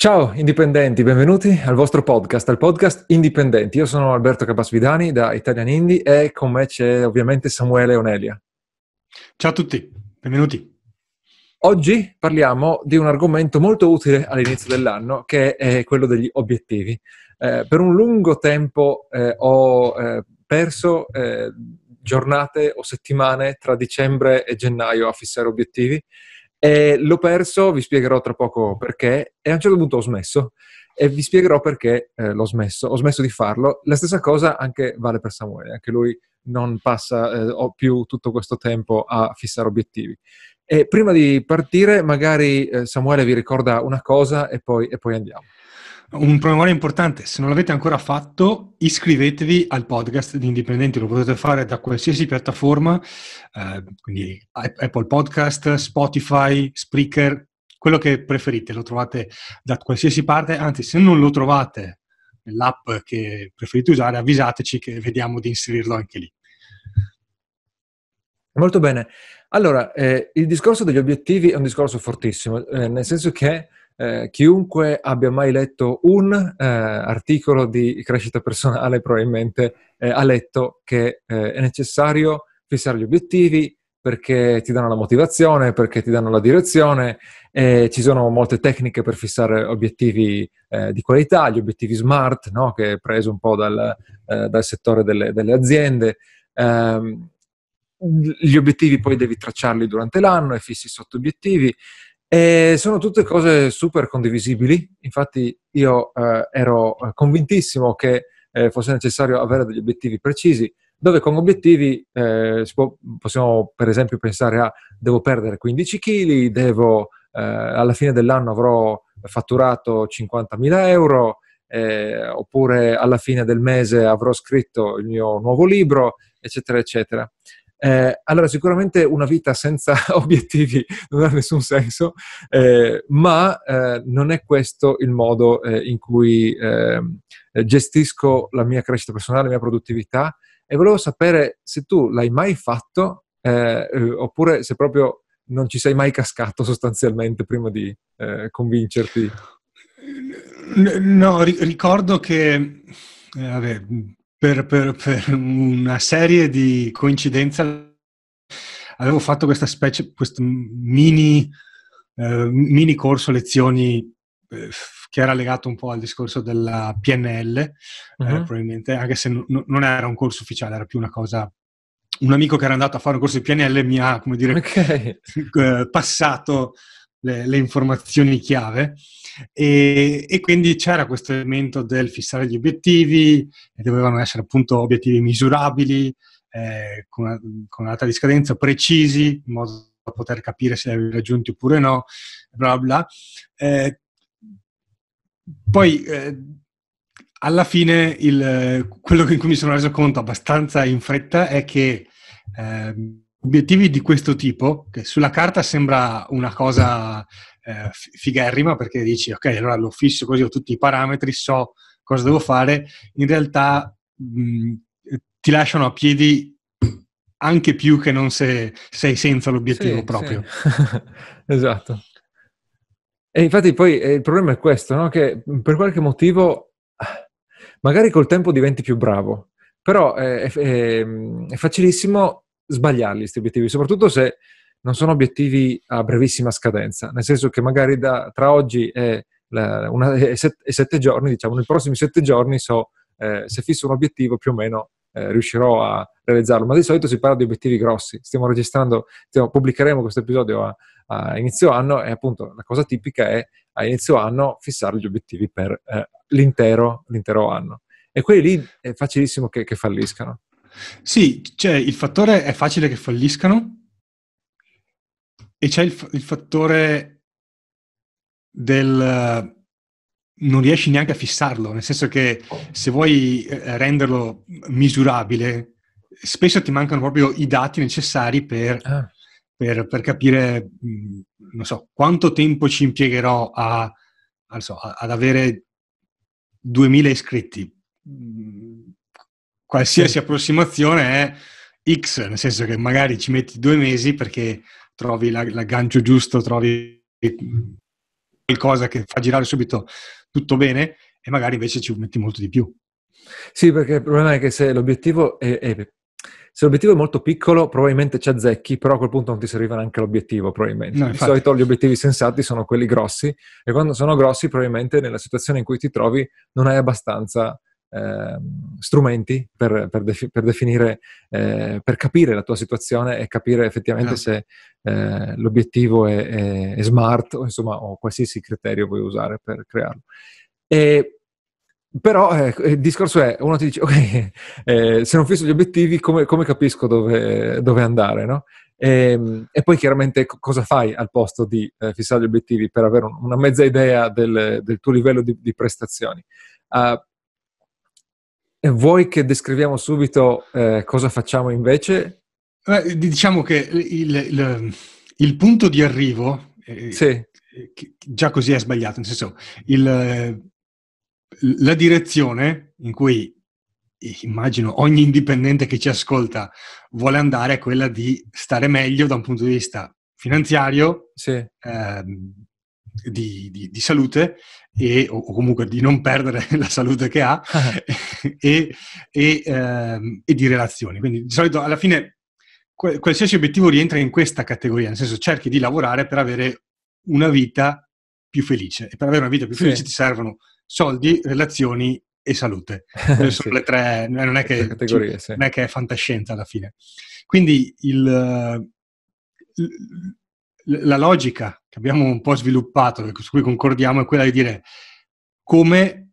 Ciao indipendenti, benvenuti al vostro podcast, al podcast Indipendenti. Io sono Alberto Capasvidani da Italian Indie e con me c'è ovviamente Samuele Onelia. Ciao a tutti, benvenuti. Oggi parliamo di un argomento molto utile all'inizio dell'anno che è quello degli obiettivi. Eh, per un lungo tempo eh, ho eh, perso eh, giornate o settimane tra dicembre e gennaio a fissare obiettivi e l'ho perso, vi spiegherò tra poco perché, e a un certo punto ho smesso e vi spiegherò perché eh, l'ho smesso, ho smesso di farlo. La stessa cosa anche vale per Samuele, anche lui non passa eh, più tutto questo tempo a fissare obiettivi. E prima di partire, magari eh, Samuele vi ricorda una cosa e poi, e poi andiamo. Un promemoria importante, se non l'avete ancora fatto, iscrivetevi al podcast di Indipendenti, lo potete fare da qualsiasi piattaforma, eh, quindi Apple Podcast, Spotify, Spreaker, quello che preferite, lo trovate da qualsiasi parte, anzi se non lo trovate nell'app che preferite usare, avvisateci che vediamo di inserirlo anche lì. Molto bene. Allora, eh, il discorso degli obiettivi è un discorso fortissimo, eh, nel senso che eh, chiunque abbia mai letto un eh, articolo di crescita personale probabilmente eh, ha letto che eh, è necessario fissare gli obiettivi perché ti danno la motivazione, perché ti danno la direzione, ci sono molte tecniche per fissare obiettivi eh, di qualità, gli obiettivi smart, no? che è preso un po' dal, dal settore delle, delle aziende. Um, gli obiettivi poi devi tracciarli durante l'anno e fissi sotto obiettivi. E sono tutte cose super condivisibili, infatti io eh, ero convintissimo che eh, fosse necessario avere degli obiettivi precisi, dove con obiettivi eh, può, possiamo per esempio pensare a devo perdere 15 kg, devo, eh, alla fine dell'anno avrò fatturato 50.000 euro, eh, oppure alla fine del mese avrò scritto il mio nuovo libro, eccetera, eccetera. Eh, allora, sicuramente una vita senza obiettivi non ha nessun senso, eh, ma eh, non è questo il modo eh, in cui ehm, gestisco la mia crescita personale, la mia produttività e volevo sapere se tu l'hai mai fatto eh, eh, oppure se proprio non ci sei mai cascato sostanzialmente prima di convincerti. No, ricordo che vabbè, per, per, per, una serie di coincidenze avevo fatto questa specie, questo mini, eh, mini corso lezioni eh, che era legato un po' al discorso della PNL, uh-huh. eh, mhm. probabilmente, anche se n- non era un corso ufficiale, era più una cosa un amico che era andato a fare un corso di PNL mi ha, come dire, okay. Eh, passato le, le, informazioni chiave e, e, quindi c'era questo elemento del fissare gli obiettivi, e dovevano essere appunto obiettivi misurabili, eh, con, una, con, una, data di scadenza precisi, in modo da poter capire se li avevi raggiunti oppure no, bla bla. Eh, poi eh, alla fine il, quello in cui mi sono reso conto abbastanza in fretta è che eh, obiettivi di questo tipo, che sulla carta sembra una cosa eh, figherrima perché dici ok, allora lo fisso così ho tutti i parametri, so cosa devo fare, in realtà mh, ti lasciano a piedi anche più che non se sei senza l'obiettivo sì, proprio. Sì. esatto. E infatti poi eh, il problema è questo, no? che per qualche motivo magari col tempo diventi più bravo, però è, è, è facilissimo sbagliarli questi obiettivi, soprattutto se non sono obiettivi a brevissima scadenza, nel senso che magari da, tra oggi e, set, sette giorni, diciamo, nei prossimi sette giorni so eh, se fisso un obiettivo più o meno eh, riuscirò a realizzarlo, ma di solito si parla di obiettivi grossi. Stiamo registrando, stiamo, pubblicheremo questo episodio a, a, inizio anno e appunto la cosa tipica è a inizio anno fissare gli obiettivi per eh, l'intero, l'intero, anno. E quelli lì è facilissimo che, che falliscano. Sì, cioè il fattore è facile che falliscano e c'è il, il fattore del non riesci neanche a fissarlo, nel senso che se vuoi eh, renderlo misurabile, spesso ti mancano proprio i dati necessari per, ah. per, per capire, non so, quanto tempo ci impiegherò a, a, so, ad avere 2000 iscritti qualsiasi approssimazione è X, nel senso che magari ci metti due mesi perché trovi la, l'aggancio giusto, trovi qualcosa che fa girare subito tutto bene e magari invece ci metti molto di più. Sì, perché il problema è che se l'obiettivo è, è, se l'obiettivo è molto piccolo, probabilmente ci azzecchi, però a quel punto non ti serviva neanche l'obiettivo, probabilmente. No, Di solito gli obiettivi sensati sono quelli grossi e quando sono grossi, probabilmente nella situazione in cui ti trovi non hai abbastanza eh, strumenti per, per, defi- per definire, eh, per capire la tua situazione e capire effettivamente no. se eh, l'obiettivo è, è, è, smart o insomma o qualsiasi criterio vuoi usare per crearlo. E però eh, il discorso è, uno ti dice, ok, eh, se non fisso gli obiettivi, come, come capisco dove, dove andare, no? E, ehm, e, poi chiaramente cosa fai al posto di eh, fissare gli obiettivi per avere un, una mezza idea del, del tuo livello di, di prestazioni. Uh, vuoi che descriviamo subito eh, cosa facciamo invece? Eh, diciamo che il, il, il, punto di arrivo, eh, sì. già così è sbagliato, nel senso, il la direzione in cui immagino ogni indipendente che ci ascolta vuole andare è quella di stare meglio da un punto di vista finanziario, sì. ehm, di, di, di, salute e, o, comunque di non perdere la salute che ha e, e, ehm, e, di relazioni. Quindi di solito alla fine qualsiasi obiettivo rientra in questa categoria, nel senso cerchi di lavorare per avere una vita più felice e per avere una vita più felice sì. ti servono soldi, relazioni e salute. sono sì. le tre, non è, che, sì. non è che è fantascienza alla fine. Quindi il, la logica che abbiamo un po' sviluppato, su cui concordiamo, è quella di dire come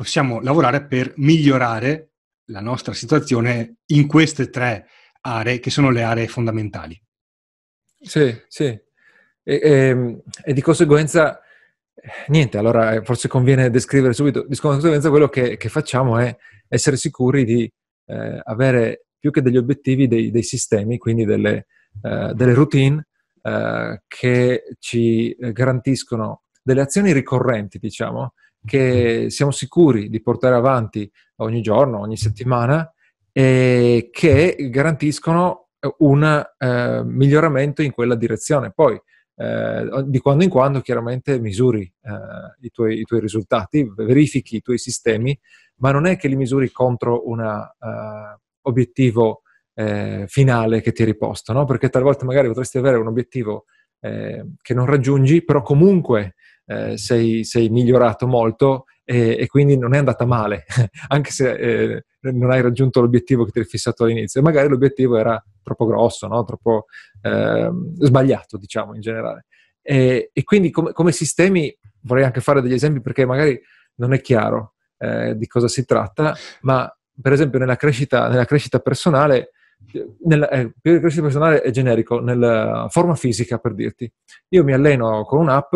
possiamo lavorare per migliorare la nostra situazione in queste tre aree che sono le aree fondamentali. Sì, sì. E, e, ehm, e di conseguenza Niente, allora eh, forse conviene descrivere subito. Di conseguenza quello che, che, facciamo è essere sicuri di eh, avere più che degli obiettivi dei, dei sistemi, quindi delle, eh, delle routine eh, che ci garantiscono delle azioni ricorrenti, diciamo, che siamo sicuri di portare avanti ogni giorno, ogni settimana e che garantiscono un eh, miglioramento in quella direzione. Poi eh, di quando in quando chiaramente misuri eh, i, tuoi, i, tuoi, risultati, verifichi i tuoi sistemi, ma non è che li misuri contro un uh, obiettivo eh, finale che ti riposto, no? perché talvolta magari potresti avere un obiettivo eh, che non raggiungi, però comunque eh, sei, sei, migliorato molto e, e, quindi non è andata male, anche se eh, non hai raggiunto l'obiettivo che ti eri fissato all'inizio. Magari l'obiettivo era troppo grosso, no? troppo eh, sbagliato, diciamo, in generale. E, e quindi come, come, sistemi vorrei anche fare degli esempi perché magari non è chiaro eh, di cosa si tratta, ma per esempio nella crescita, nella crescita personale, nella, eh, crescita personale è generico, nella forma fisica per dirti. Io mi alleno con un'app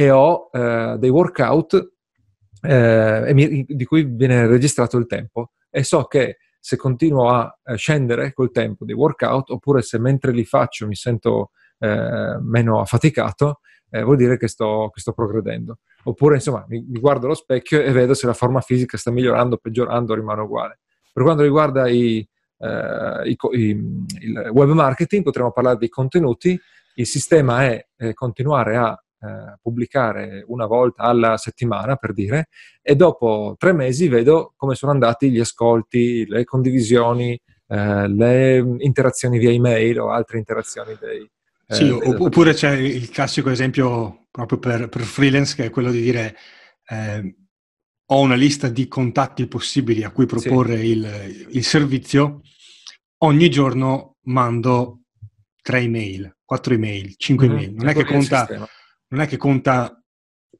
e ho eh, dei workout eh, di cui viene registrato il tempo e so che se continuo a scendere col tempo dei workout oppure se mentre li faccio mi sento eh, meno affaticato, eh, vuol dire che sto, che sto, progredendo. Oppure, insomma, mi, mi, guardo allo specchio e vedo se la forma fisica sta migliorando, peggiorando, rimane uguale. Per quanto riguarda i, eh, i, i, il web marketing, potremmo parlare dei contenuti. Il sistema è eh, continuare a eh, pubblicare una volta alla settimana, per dire, e dopo tre mesi vedo come sono andati gli ascolti, le condivisioni, eh, le interazioni via email o altre interazioni dei... Eh, sì, oppure c'è il classico esempio proprio per, per, freelance che è quello di dire eh, ho una lista di contatti possibili a cui proporre sì. il, il servizio, ogni giorno mando tre email, quattro email, cinque mm-hmm. email. Non è che conta non è che conta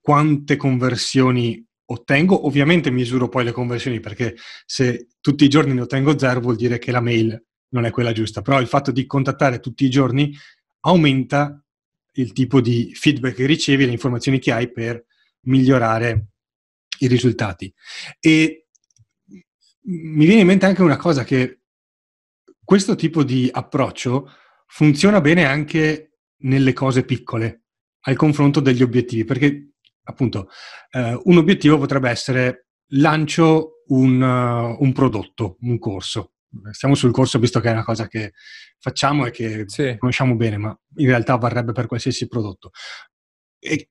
quante conversioni ottengo, ovviamente misuro poi le conversioni perché se tutti i giorni ne ottengo zero vuol dire che la mail non è quella giusta, però il fatto di contattare tutti i giorni aumenta il tipo di feedback che ricevi, le informazioni che hai per migliorare i risultati. E mi viene in mente anche una cosa che questo tipo di approccio funziona bene anche nelle cose piccole al confronto degli obiettivi, perché appunto eh, un obiettivo potrebbe essere lancio un, uh, un, prodotto, un corso. Stiamo sul corso visto che è una cosa che facciamo e che sì. conosciamo bene, ma in realtà varrebbe per qualsiasi prodotto. E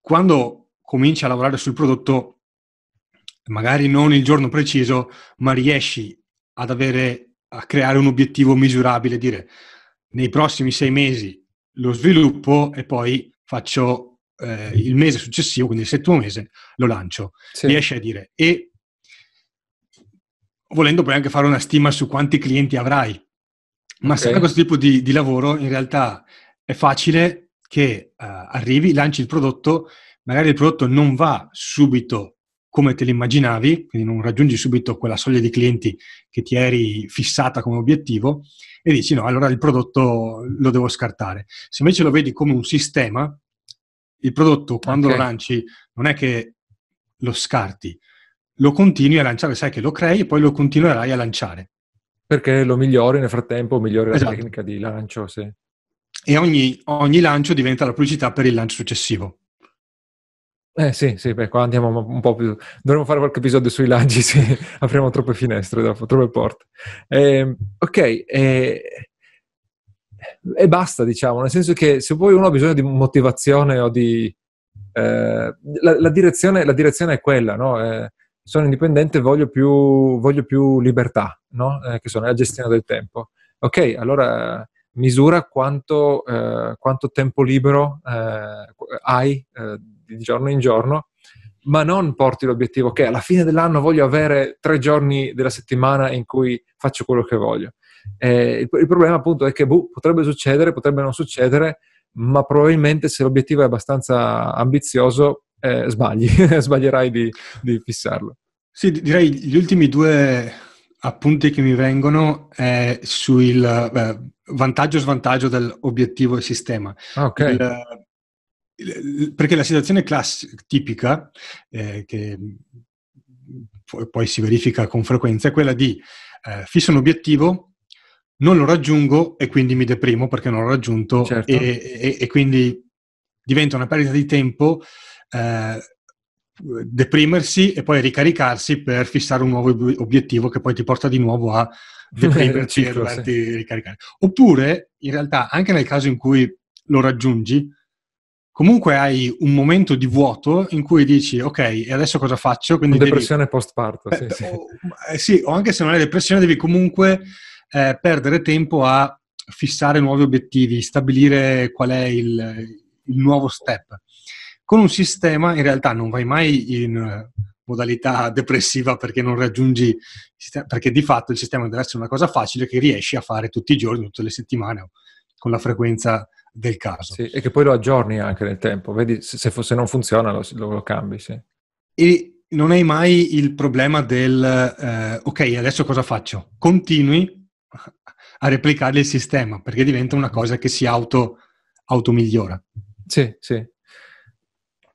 quando cominci a lavorare sul prodotto, magari non il giorno preciso, ma riesci ad avere, a creare un obiettivo misurabile, dire nei prossimi sei mesi lo sviluppo e poi faccio eh, il mese successivo, quindi il settimo mese, lo lancio. Sì. Riesci a dire. E volendo poi anche fare una stima su quanti clienti avrai. Ma okay. se fai questo tipo di, di, lavoro, in realtà è facile che uh, arrivi, lanci il prodotto, magari il prodotto non va subito come te l'immaginavi, quindi non raggiungi subito quella soglia di clienti che ti eri fissata come obiettivo e dici no, allora il prodotto lo devo scartare. Se invece lo vedi come un sistema, il prodotto quando okay. lo lanci non è che lo scarti, lo continui a lanciare, sai che lo crei e poi lo continuerai a lanciare. Perché lo migliori nel frattempo, migliori esatto. la tecnica di lancio, sì. E ogni, ogni lancio diventa la pubblicità per il lancio successivo. Eh sì, sì, beh, qua andiamo un po' più... Dovremmo fare qualche episodio sui lanci, sì. apriamo troppe finestre dopo, troppe porte. Eh, ok, eh, e basta, diciamo, nel senso che se poi uno ha bisogno di motivazione o di... Eh, la, la, direzione, la, direzione, è quella, no? Eh, sono indipendente, voglio più, voglio più libertà, no? Eh, che sono la gestione del tempo. Ok, allora misura quanto, eh, quanto tempo libero hai di giorno in giorno, ma non porti l'obiettivo che alla fine dell'anno voglio avere tre giorni della settimana in cui faccio quello che voglio. Eh, il, il, problema appunto è che boh, potrebbe succedere, potrebbe non succedere, ma probabilmente se l'obiettivo è abbastanza ambizioso eh, sbagli, sbaglierai di, di, fissarlo. Sì, direi gli ultimi due appunti che mi vengono è sul vantaggio e svantaggio dell'obiettivo e sistema. Ah, okay. il, perché la situazione classica, tipica, eh, che poi, si verifica con frequenza, è quella di eh, fisso un obiettivo, non lo raggiungo e quindi mi deprimo perché non l'ho raggiunto certo. e, e, e, quindi diventa una perdita di tempo eh, deprimersi e poi ricaricarsi per fissare un nuovo obiettivo che poi ti porta di nuovo a deprimerci e doverti sì. ricaricare. Oppure, in realtà, anche nel caso in cui lo raggiungi, comunque hai un momento di vuoto in cui dici ok, e adesso cosa faccio? Quindi depressione devi... post parto, sì, sì. O, eh, sì, o anche se non hai depressione devi comunque eh, perdere tempo a fissare nuovi obiettivi, stabilire qual è il, il nuovo step. Con un sistema in realtà non vai mai in modalità depressiva perché non raggiungi, perché di fatto il sistema deve essere una cosa facile che riesci a fare tutti i giorni, tutte le settimane, con la frequenza del caso. Sì, e che poi lo aggiorni anche nel tempo, vedi se, se non funziona lo, lo, cambi, sì. E non hai mai il problema del eh, ok, adesso cosa faccio? Continui a replicare il sistema, perché diventa una cosa che si auto, migliora. Sì, sì.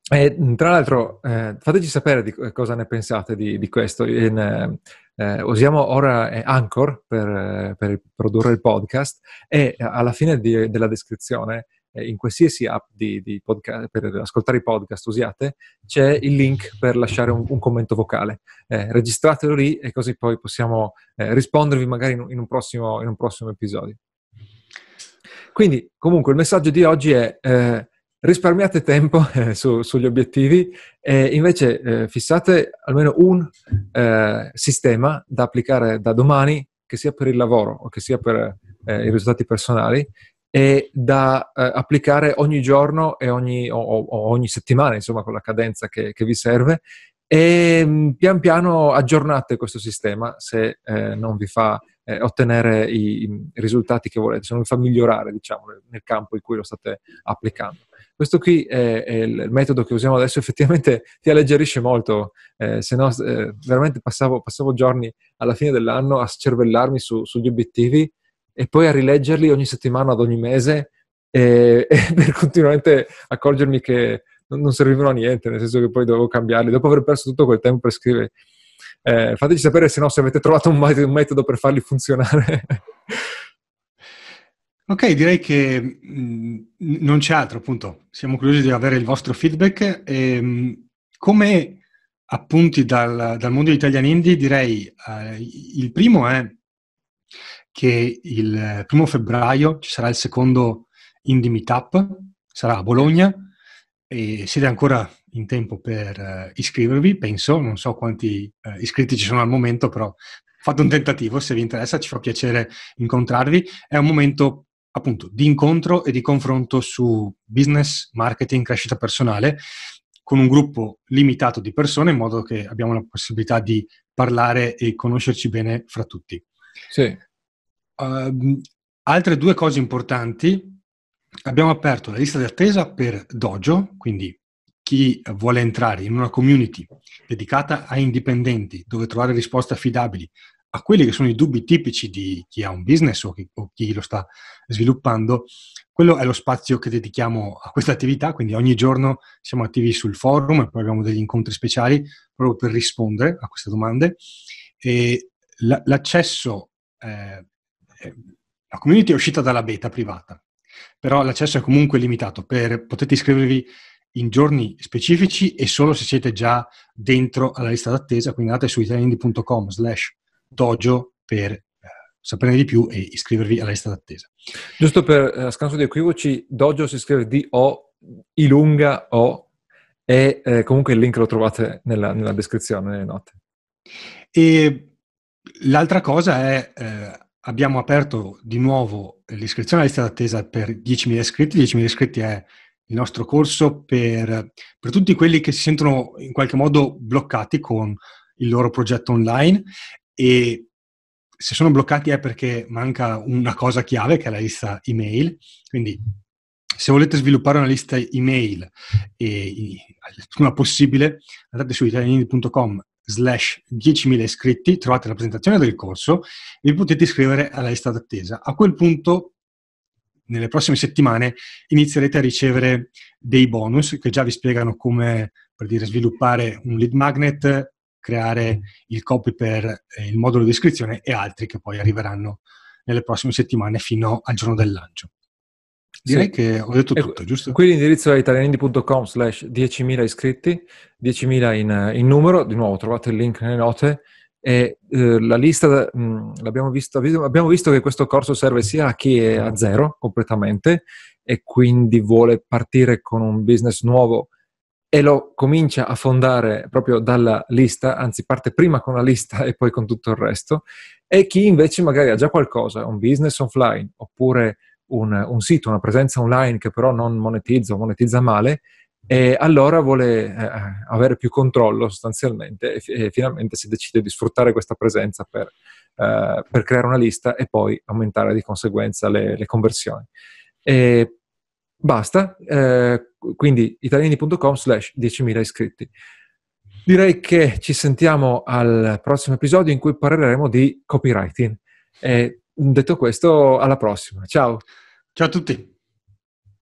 E, tra l'altro, eh, fateci sapere di cosa ne pensate di, di questo. In, eh, eh usiamo ora eh, Anchor per, eh, per, produrre il podcast e alla fine di, della descrizione eh, in qualsiasi app di, di podcast, per ascoltare i podcast usiate, c'è il link per lasciare un, un commento vocale. Eh, registratelo lì e così poi possiamo eh, rispondervi magari in, in, un prossimo, in, un prossimo, episodio. Quindi, comunque, il messaggio di oggi è eh, risparmiate tempo eh, su, sugli obiettivi e invece eh, fissate almeno un sistema da applicare da domani, che sia per il lavoro o che sia per i risultati personali e da eh, applicare ogni giorno e ogni, o, o ogni, settimana, insomma, con la cadenza che, che vi serve. E mm, pian piano aggiornate questo sistema se eh, non vi fa eh, ottenere i, i, risultati che volete, se non vi fa migliorare, diciamo, nel campo in cui lo state applicando. Questo qui è, è, il metodo che usiamo adesso, effettivamente ti alleggerisce molto, eh, se no eh, veramente passavo, passavo, giorni alla fine dell'anno a scervellarmi su, sugli obiettivi e poi a rileggerli ogni settimana ad ogni mese e, e per continuamente accorgermi che non, non, servivano a niente, nel senso che poi dovevo cambiarli. Dopo aver perso tutto quel tempo per scrivere, eh, fateci sapere se no se avete trovato un metodo, per farli funzionare. Ok, direi che mh, mm, non c'è altro, appunto. Siamo curiosi di avere il vostro feedback. E, mh, mm, come appunti dal, dal mondo Italian Indie, direi eh, il primo è che il primo febbraio ci sarà il secondo Indie Meetup, sarà a Bologna, e siete ancora in tempo per uh, iscrivervi, penso, non so quanti uh, iscritti ci sono al momento, però fate un tentativo, se vi interessa ci fa piacere incontrarvi. È un momento appunto di incontro e di confronto su business, marketing, crescita personale con un gruppo limitato di persone in modo che abbiamo la possibilità di parlare e conoscerci bene fra tutti. Sì. Uh, altre due cose importanti. Abbiamo aperto la lista di attesa per Dojo, quindi chi vuole entrare in una community dedicata a indipendenti, dove trovare risposte affidabili a quelli che sono i dubbi tipici di chi ha un business o chi, o chi lo sta sviluppando, quello è lo spazio che dedichiamo a questa attività, quindi ogni giorno siamo attivi sul forum e poi abbiamo degli incontri speciali proprio per rispondere a queste domande. E l'accesso, eh, la community è uscita dalla beta privata, però l'accesso è comunque limitato, per, potete iscrivervi in giorni specifici e solo se siete già dentro alla lista d'attesa, quindi andate su italianindi.com slash dojo per eh, saperne di più e iscrivervi alla lista d'attesa. Giusto per eh, scanso di equivoci, dojo si scrive D-O, I lunga O, e eh, comunque il link lo trovate nella, nella, descrizione, nelle note. E l'altra cosa è, eh, abbiamo aperto di nuovo l'iscrizione alla lista d'attesa per 10.000 iscritti, 10.000 iscritti è il nostro corso per, per tutti quelli che si sentono in qualche modo bloccati con il loro progetto online e se sono bloccati è perché manca una cosa chiave che è la lista email. Quindi se volete sviluppare una lista email e prima possibile andate su italianini.com slash 10.000 iscritti, trovate la presentazione del corso e vi potete iscrivere alla lista d'attesa. A quel punto, nelle prossime settimane, inizierete a ricevere dei bonus che già vi spiegano come, per dire, sviluppare un lead magnet, creare il copy per eh, il modulo di iscrizione e altri che poi arriveranno nelle prossime settimane fino al giorno del lancio. Direi sì. che ho detto tutto, giusto? Qui l'indirizzo è italianindi.com slash 10.000 iscritti, 10.000 in, in, numero, di nuovo trovate il link nelle note e eh, la lista, mh, mm, l'abbiamo visto, abbiamo visto che questo corso serve sia a chi è a zero completamente e quindi vuole partire con un business nuovo e lo comincia a fondare proprio dalla lista, anzi parte prima con la lista e poi con tutto il resto, e chi invece magari ha già qualcosa, un business offline oppure un, un sito, una presenza online che però non monetizza o monetizza male, e allora vuole eh, avere più controllo sostanzialmente e, e, finalmente si decide di sfruttare questa presenza per, eh, per, creare una lista e poi aumentare di conseguenza le, le conversioni. E basta, eh, quindi italiani.com slash 10.000 iscritti. Direi che ci sentiamo al prossimo episodio in cui parleremo di copywriting. E detto questo, alla prossima. Ciao. Ciao a tutti.